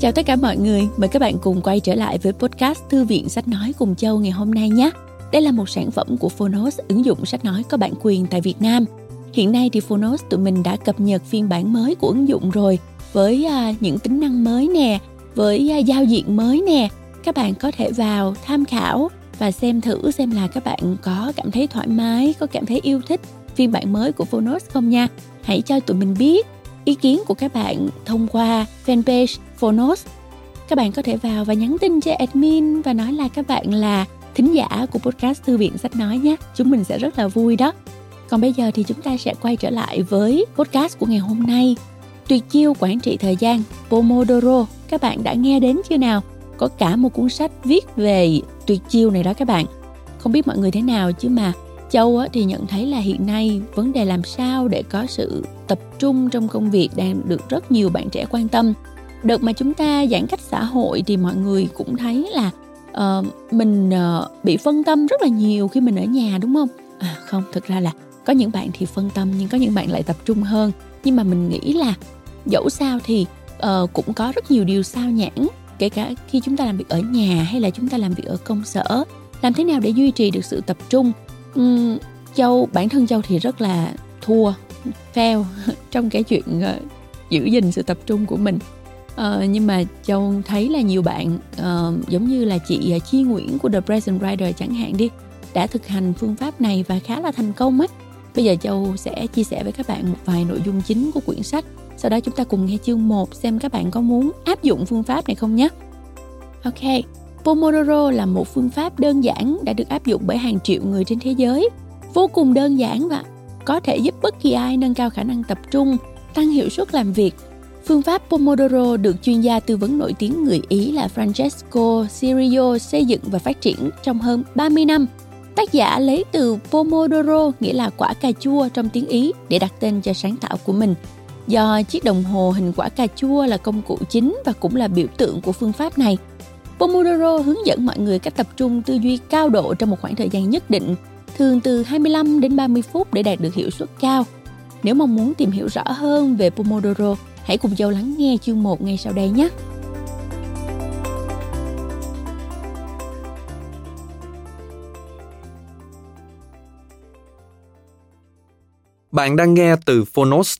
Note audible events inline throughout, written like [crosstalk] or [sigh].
Chào tất cả mọi người, mời các bạn cùng quay trở lại với podcast Thư viện Sách Nói cùng Châu ngày hôm nay nhé. Đây là một sản phẩm của Phonos, ứng dụng sách nói có bản quyền tại Việt Nam. Hiện nay thì Phonos tụi mình đã cập nhật phiên bản mới của ứng dụng rồi với à, những tính năng mới nè, với à, giao diện mới nè. Các bạn có thể vào tham khảo và xem thử xem là các bạn có cảm thấy thoải mái, có cảm thấy yêu thích phiên bản mới của Phonos không nha. Hãy cho tụi mình biết ý kiến của các bạn thông qua fanpage Phonos. Các bạn có thể vào và nhắn tin cho admin và nói là các bạn là thính giả của podcast Thư viện Sách Nói nhé. Chúng mình sẽ rất là vui đó. Còn bây giờ thì chúng ta sẽ quay trở lại với podcast của ngày hôm nay. Tuyệt chiêu quản trị thời gian, Pomodoro. Các bạn đã nghe đến chưa nào? Có cả một cuốn sách viết về tuyệt chiêu này đó các bạn. Không biết mọi người thế nào chứ mà Châu thì nhận thấy là hiện nay vấn đề làm sao để có sự tập trung trong công việc đang được rất nhiều bạn trẻ quan tâm. Đợt mà chúng ta giãn cách xã hội thì mọi người cũng thấy là uh, mình uh, bị phân tâm rất là nhiều khi mình ở nhà đúng không? À không, thực ra là có những bạn thì phân tâm nhưng có những bạn lại tập trung hơn. Nhưng mà mình nghĩ là dẫu sao thì uh, cũng có rất nhiều điều sao nhãn kể cả khi chúng ta làm việc ở nhà hay là chúng ta làm việc ở công sở làm thế nào để duy trì được sự tập trung um, châu bản thân châu thì rất là thua fail [laughs] trong cái chuyện uh, giữ gìn sự tập trung của mình. Uh, nhưng mà châu thấy là nhiều bạn uh, giống như là chị uh, chi nguyễn của the present Rider chẳng hạn đi đã thực hành phương pháp này và khá là thành công á. Bây giờ châu sẽ chia sẻ với các bạn một vài nội dung chính của quyển sách. Sau đó chúng ta cùng nghe chương 1 xem các bạn có muốn áp dụng phương pháp này không nhé. Ok. Pomodoro là một phương pháp đơn giản đã được áp dụng bởi hàng triệu người trên thế giới. Vô cùng đơn giản và có thể giúp bất kỳ ai nâng cao khả năng tập trung, tăng hiệu suất làm việc. Phương pháp Pomodoro được chuyên gia tư vấn nổi tiếng người Ý là Francesco Cirillo xây dựng và phát triển trong hơn 30 năm. Tác giả lấy từ Pomodoro nghĩa là quả cà chua trong tiếng Ý để đặt tên cho sáng tạo của mình. Do chiếc đồng hồ hình quả cà chua là công cụ chính và cũng là biểu tượng của phương pháp này – Pomodoro hướng dẫn mọi người cách tập trung tư duy cao độ trong một khoảng thời gian nhất định, thường từ 25 đến 30 phút để đạt được hiệu suất cao. Nếu mong muốn tìm hiểu rõ hơn về Pomodoro, hãy cùng Châu lắng nghe chương 1 ngay sau đây nhé. Bạn đang nghe từ Phonos.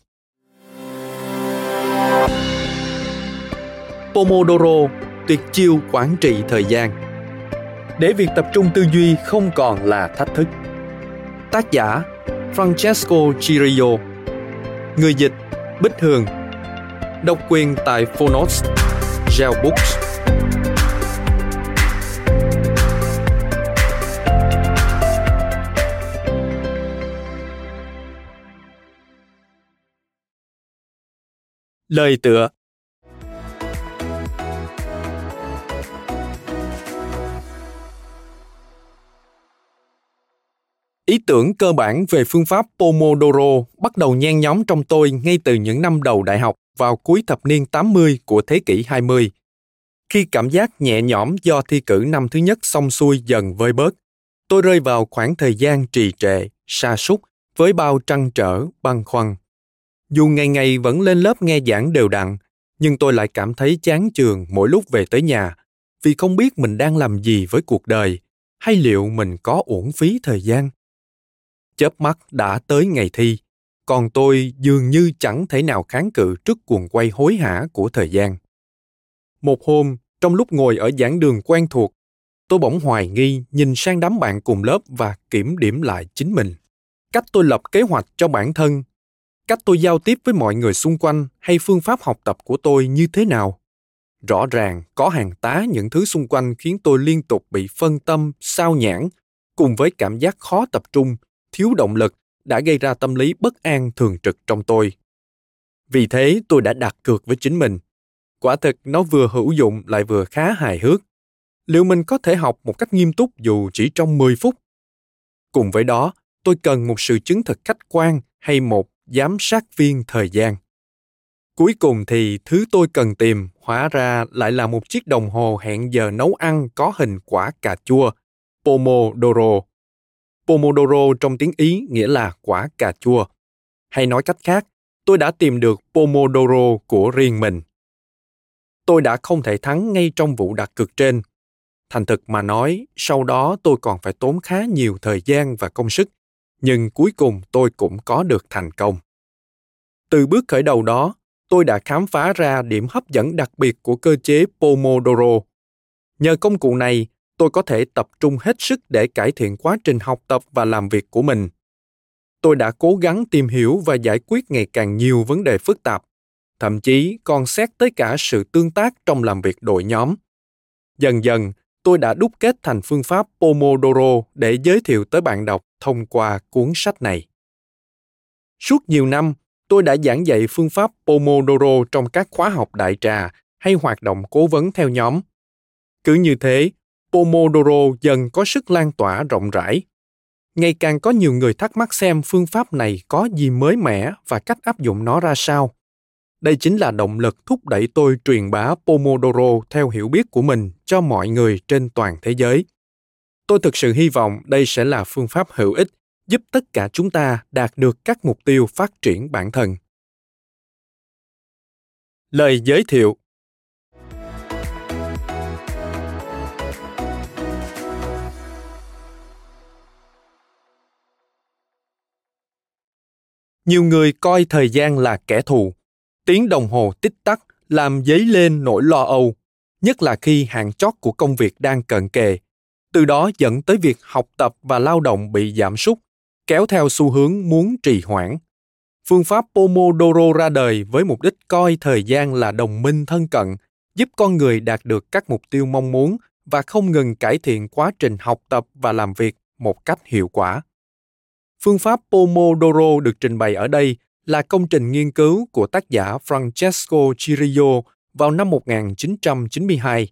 Pomodoro tuyệt chiêu quản trị thời gian. Để việc tập trung tư duy không còn là thách thức. Tác giả francesco chirio người dịch bích hường. Độc quyền tại phonos gel books. Lời tựa Ý tưởng cơ bản về phương pháp Pomodoro bắt đầu nhen nhóm trong tôi ngay từ những năm đầu đại học vào cuối thập niên 80 của thế kỷ 20. Khi cảm giác nhẹ nhõm do thi cử năm thứ nhất xong xuôi dần vơi bớt, tôi rơi vào khoảng thời gian trì trệ, sa sút với bao trăn trở, băn khoăn. Dù ngày ngày vẫn lên lớp nghe giảng đều đặn, nhưng tôi lại cảm thấy chán trường mỗi lúc về tới nhà vì không biết mình đang làm gì với cuộc đời hay liệu mình có uổng phí thời gian chớp mắt đã tới ngày thi. Còn tôi dường như chẳng thể nào kháng cự trước cuồng quay hối hả của thời gian. Một hôm, trong lúc ngồi ở giảng đường quen thuộc, tôi bỗng hoài nghi nhìn sang đám bạn cùng lớp và kiểm điểm lại chính mình. Cách tôi lập kế hoạch cho bản thân, cách tôi giao tiếp với mọi người xung quanh hay phương pháp học tập của tôi như thế nào. Rõ ràng có hàng tá những thứ xung quanh khiến tôi liên tục bị phân tâm, sao nhãng, cùng với cảm giác khó tập trung thiếu động lực đã gây ra tâm lý bất an thường trực trong tôi. Vì thế tôi đã đặt cược với chính mình. Quả thực nó vừa hữu dụng lại vừa khá hài hước. Liệu mình có thể học một cách nghiêm túc dù chỉ trong 10 phút? Cùng với đó, tôi cần một sự chứng thực khách quan hay một giám sát viên thời gian. Cuối cùng thì thứ tôi cần tìm hóa ra lại là một chiếc đồng hồ hẹn giờ nấu ăn có hình quả cà chua, Pomodoro Pomodoro trong tiếng Ý nghĩa là quả cà chua. Hay nói cách khác, tôi đã tìm được Pomodoro của riêng mình. tôi đã không thể thắng ngay trong vụ đặt cược trên. Thành thực mà nói, sau đó tôi còn phải tốn khá nhiều thời gian và công sức, nhưng cuối cùng tôi cũng có được thành công. Từ bước khởi đầu đó, tôi đã khám phá ra điểm hấp dẫn đặc biệt của cơ chế Pomodoro. Nhờ công cụ này, tôi có thể tập trung hết sức để cải thiện quá trình học tập và làm việc của mình. Tôi đã cố gắng tìm hiểu và giải quyết ngày càng nhiều vấn đề phức tạp, thậm chí còn xét tới cả sự tương tác trong làm việc đội nhóm. Dần dần, tôi đã đúc kết thành phương pháp Pomodoro để giới thiệu tới bạn đọc thông qua cuốn sách này. Suốt nhiều năm, tôi đã giảng dạy phương pháp Pomodoro trong các khóa học đại trà hay hoạt động cố vấn theo nhóm. Cứ như thế, Pomodoro dần có sức lan tỏa rộng rãi. Ngày càng có nhiều người thắc mắc xem phương pháp này có gì mới mẻ và cách áp dụng nó ra sao. Đây chính là động lực thúc đẩy tôi truyền bá Pomodoro theo hiểu biết của mình cho mọi người trên toàn thế giới. Tôi thực sự hy vọng đây sẽ là phương pháp hữu ích, giúp tất cả chúng ta đạt được các mục tiêu phát triển bản thân. Lời giới thiệu Nhiều người coi thời gian là kẻ thù. Tiếng đồng hồ tích tắc làm dấy lên nỗi lo âu, nhất là khi hạn chót của công việc đang cận kề. Từ đó dẫn tới việc học tập và lao động bị giảm sút, kéo theo xu hướng muốn trì hoãn. Phương pháp Pomodoro ra đời với mục đích coi thời gian là đồng minh thân cận, giúp con người đạt được các mục tiêu mong muốn và không ngừng cải thiện quá trình học tập và làm việc một cách hiệu quả. Phương pháp Pomodoro được trình bày ở đây là công trình nghiên cứu của tác giả Francesco Cirillo vào năm 1992.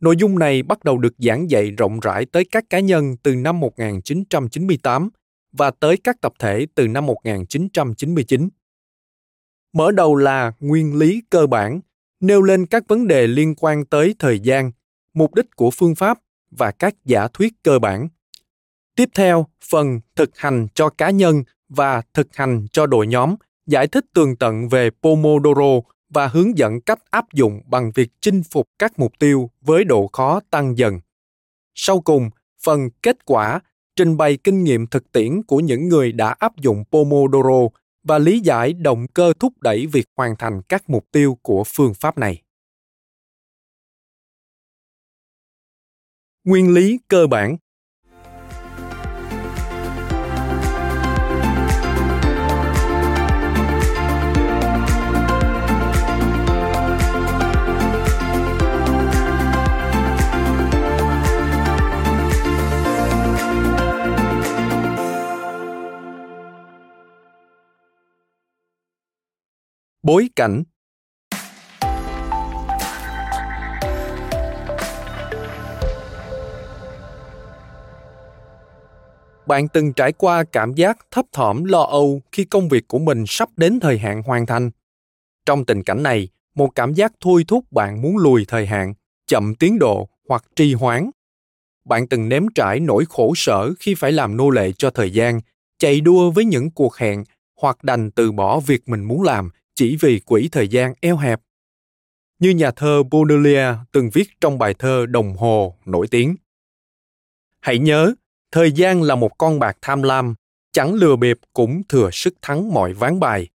Nội dung này bắt đầu được giảng dạy rộng rãi tới các cá nhân từ năm 1998 và tới các tập thể từ năm 1999. Mở đầu là nguyên lý cơ bản, nêu lên các vấn đề liên quan tới thời gian, mục đích của phương pháp và các giả thuyết cơ bản. Tiếp theo, phần thực hành cho cá nhân và thực hành cho đội nhóm giải thích tường tận về Pomodoro và hướng dẫn cách áp dụng bằng việc chinh phục các mục tiêu với độ khó tăng dần. Sau cùng, phần kết quả trình bày kinh nghiệm thực tiễn của những người đã áp dụng Pomodoro và lý giải động cơ thúc đẩy việc hoàn thành các mục tiêu của phương pháp này. Nguyên lý cơ bản bối cảnh. Bạn từng trải qua cảm giác thấp thỏm, lo âu khi công việc của mình sắp đến thời hạn hoàn thành. Trong tình cảnh này, một cảm giác thôi thúc bạn muốn lùi thời hạn, chậm tiến độ hoặc trì hoãn. Bạn từng nếm trải nỗi khổ sở khi phải làm nô lệ cho thời gian, chạy đua với những cuộc hẹn hoặc đành từ bỏ việc mình muốn làm chỉ vì quỹ thời gian eo hẹp. Như nhà thơ Baudelaire từng viết trong bài thơ Đồng hồ nổi tiếng. Hãy nhớ, thời gian là một con bạc tham lam, chẳng lừa bịp cũng thừa sức thắng mọi ván bài.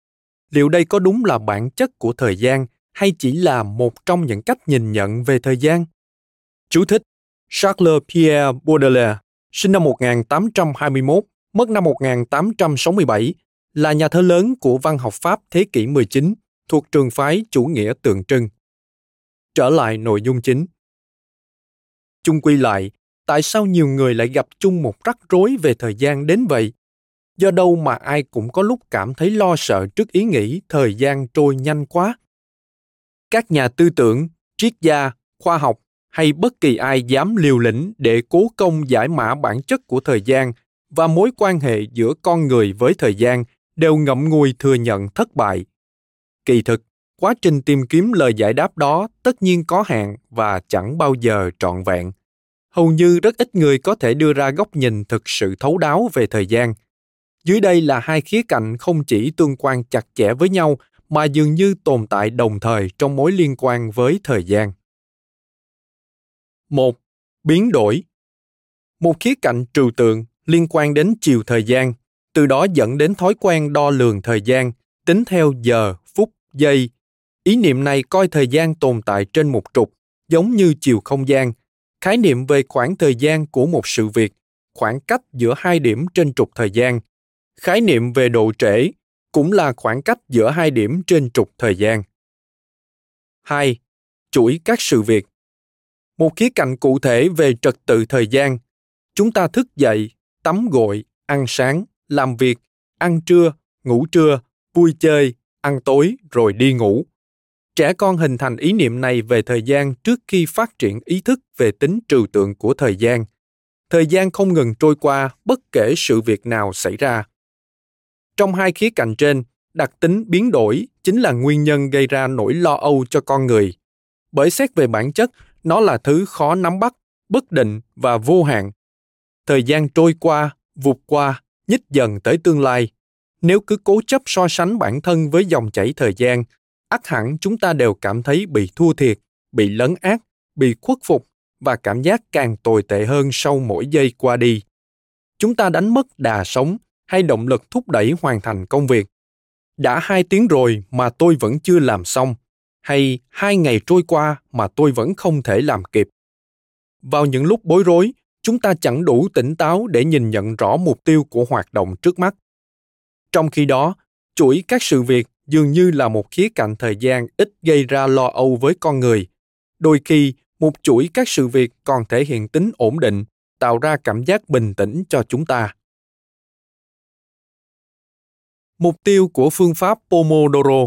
Liệu đây có đúng là bản chất của thời gian hay chỉ là một trong những cách nhìn nhận về thời gian? Chú thích Charles Pierre Baudelaire, sinh năm 1821, mất năm 1867, là nhà thơ lớn của văn học Pháp thế kỷ 19, thuộc trường phái chủ nghĩa tượng trưng. Trở lại nội dung chính. Chung quy lại, tại sao nhiều người lại gặp chung một rắc rối về thời gian đến vậy? Do đâu mà ai cũng có lúc cảm thấy lo sợ trước ý nghĩ thời gian trôi nhanh quá? Các nhà tư tưởng, triết gia, khoa học hay bất kỳ ai dám liều lĩnh để cố công giải mã bản chất của thời gian và mối quan hệ giữa con người với thời gian đều ngậm ngùi thừa nhận thất bại kỳ thực quá trình tìm kiếm lời giải đáp đó tất nhiên có hạn và chẳng bao giờ trọn vẹn hầu như rất ít người có thể đưa ra góc nhìn thực sự thấu đáo về thời gian dưới đây là hai khía cạnh không chỉ tương quan chặt chẽ với nhau mà dường như tồn tại đồng thời trong mối liên quan với thời gian. Một, biến đổi. Một khía cạnh trừu tượng liên quan đến chiều thời gian, từ đó dẫn đến thói quen đo lường thời gian, tính theo giờ, phút, giây. Ý niệm này coi thời gian tồn tại trên một trục, giống như chiều không gian, khái niệm về khoảng thời gian của một sự việc, khoảng cách giữa hai điểm trên trục thời gian. Khái niệm về độ trễ cũng là khoảng cách giữa hai điểm trên trục thời gian. 2. Chuỗi các sự việc. Một khía cạnh cụ thể về trật tự thời gian. Chúng ta thức dậy, tắm gội, ăn sáng, làm việc, ăn trưa, ngủ trưa, vui chơi, ăn tối rồi đi ngủ. Trẻ con hình thành ý niệm này về thời gian trước khi phát triển ý thức về tính trừu tượng của thời gian. Thời gian không ngừng trôi qua bất kể sự việc nào xảy ra. Trong hai khía cạnh trên, đặc tính biến đổi chính là nguyên nhân gây ra nỗi lo âu cho con người. Bởi xét về bản chất, nó là thứ khó nắm bắt, bất định và vô hạn. Thời gian trôi qua, vụt qua, nhích dần tới tương lai. Nếu cứ cố chấp so sánh bản thân với dòng chảy thời gian, ắt hẳn chúng ta đều cảm thấy bị thua thiệt, bị lấn át, bị khuất phục và cảm giác càng tồi tệ hơn sau mỗi giây qua đi. Chúng ta đánh mất đà sống hay động lực thúc đẩy hoàn thành công việc. Đã hai tiếng rồi mà tôi vẫn chưa làm xong, hay hai ngày trôi qua mà tôi vẫn không thể làm kịp. Vào những lúc bối rối, chúng ta chẳng đủ tỉnh táo để nhìn nhận rõ mục tiêu của hoạt động trước mắt. Trong khi đó, chuỗi các sự việc dường như là một khía cạnh thời gian ít gây ra lo âu với con người. Đôi khi, một chuỗi các sự việc còn thể hiện tính ổn định, tạo ra cảm giác bình tĩnh cho chúng ta. Mục tiêu của phương pháp Pomodoro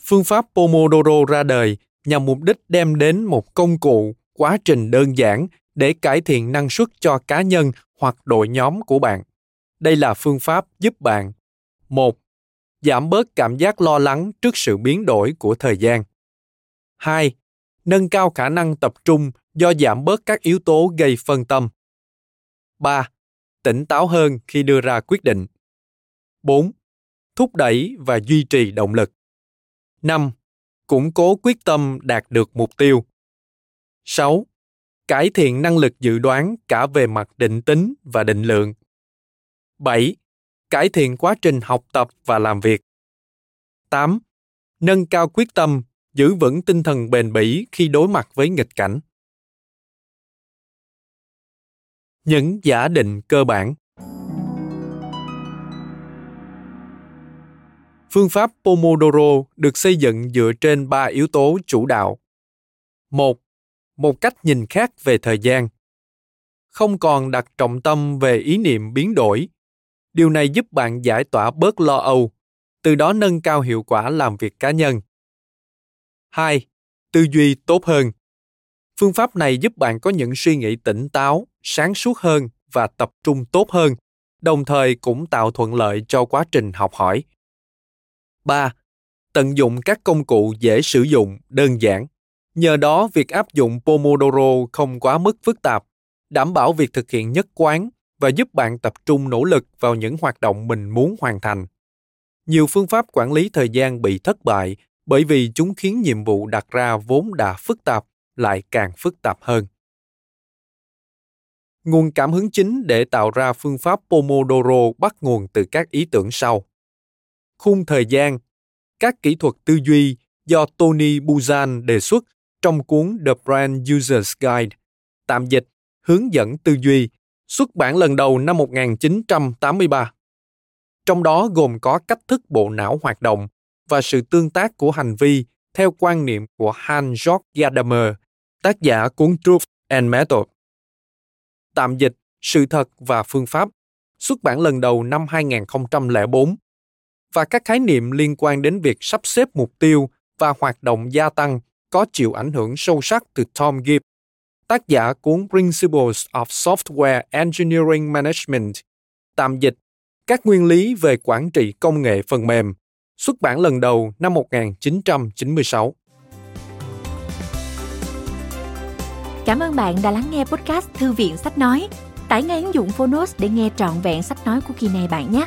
Phương pháp Pomodoro ra đời nhằm mục đích đem đến một công cụ, quá trình đơn giản để cải thiện năng suất cho cá nhân hoặc đội nhóm của bạn. Đây là phương pháp giúp bạn một Giảm bớt cảm giác lo lắng trước sự biến đổi của thời gian. hai, Nâng cao khả năng tập trung do giảm bớt các yếu tố gây phân tâm. 3. Tỉnh táo hơn khi đưa ra quyết định. 4. Thúc đẩy và duy trì động lực. 5. Củng cố quyết tâm đạt được mục tiêu. 6. Cải thiện năng lực dự đoán cả về mặt định tính và định lượng. 7. Cải thiện quá trình học tập và làm việc. 8. Nâng cao quyết tâm, giữ vững tinh thần bền bỉ khi đối mặt với nghịch cảnh. Những giả định cơ bản Phương pháp Pomodoro được xây dựng dựa trên ba yếu tố chủ đạo. Một, một cách nhìn khác về thời gian. Không còn đặt trọng tâm về ý niệm biến đổi. Điều này giúp bạn giải tỏa bớt lo âu, từ đó nâng cao hiệu quả làm việc cá nhân. 2. Tư duy tốt hơn. Phương pháp này giúp bạn có những suy nghĩ tỉnh táo, sáng suốt hơn và tập trung tốt hơn, đồng thời cũng tạo thuận lợi cho quá trình học hỏi. 3. Tận dụng các công cụ dễ sử dụng, đơn giản. Nhờ đó, việc áp dụng Pomodoro không quá mức phức tạp, đảm bảo việc thực hiện nhất quán và giúp bạn tập trung nỗ lực vào những hoạt động mình muốn hoàn thành. Nhiều phương pháp quản lý thời gian bị thất bại bởi vì chúng khiến nhiệm vụ đặt ra vốn đã phức tạp lại càng phức tạp hơn. Nguồn cảm hứng chính để tạo ra phương pháp Pomodoro bắt nguồn từ các ý tưởng sau khung thời gian, các kỹ thuật tư duy do Tony Buzan đề xuất trong cuốn The Brand User's Guide, tạm dịch Hướng dẫn tư duy, xuất bản lần đầu năm 1983. Trong đó gồm có cách thức bộ não hoạt động và sự tương tác của hành vi theo quan niệm của Hans-Georg Gadamer, tác giả cuốn Truth and Method. Tạm dịch Sự thật và phương pháp, xuất bản lần đầu năm 2004 và các khái niệm liên quan đến việc sắp xếp mục tiêu và hoạt động gia tăng có chịu ảnh hưởng sâu sắc từ Tom Gibb, tác giả cuốn Principles of Software Engineering Management, tạm dịch các nguyên lý về quản trị công nghệ phần mềm, xuất bản lần đầu năm 1996. Cảm ơn bạn đã lắng nghe podcast Thư viện Sách Nói. Tải ngay ứng dụng Phonos để nghe trọn vẹn sách nói của kỳ này bạn nhé.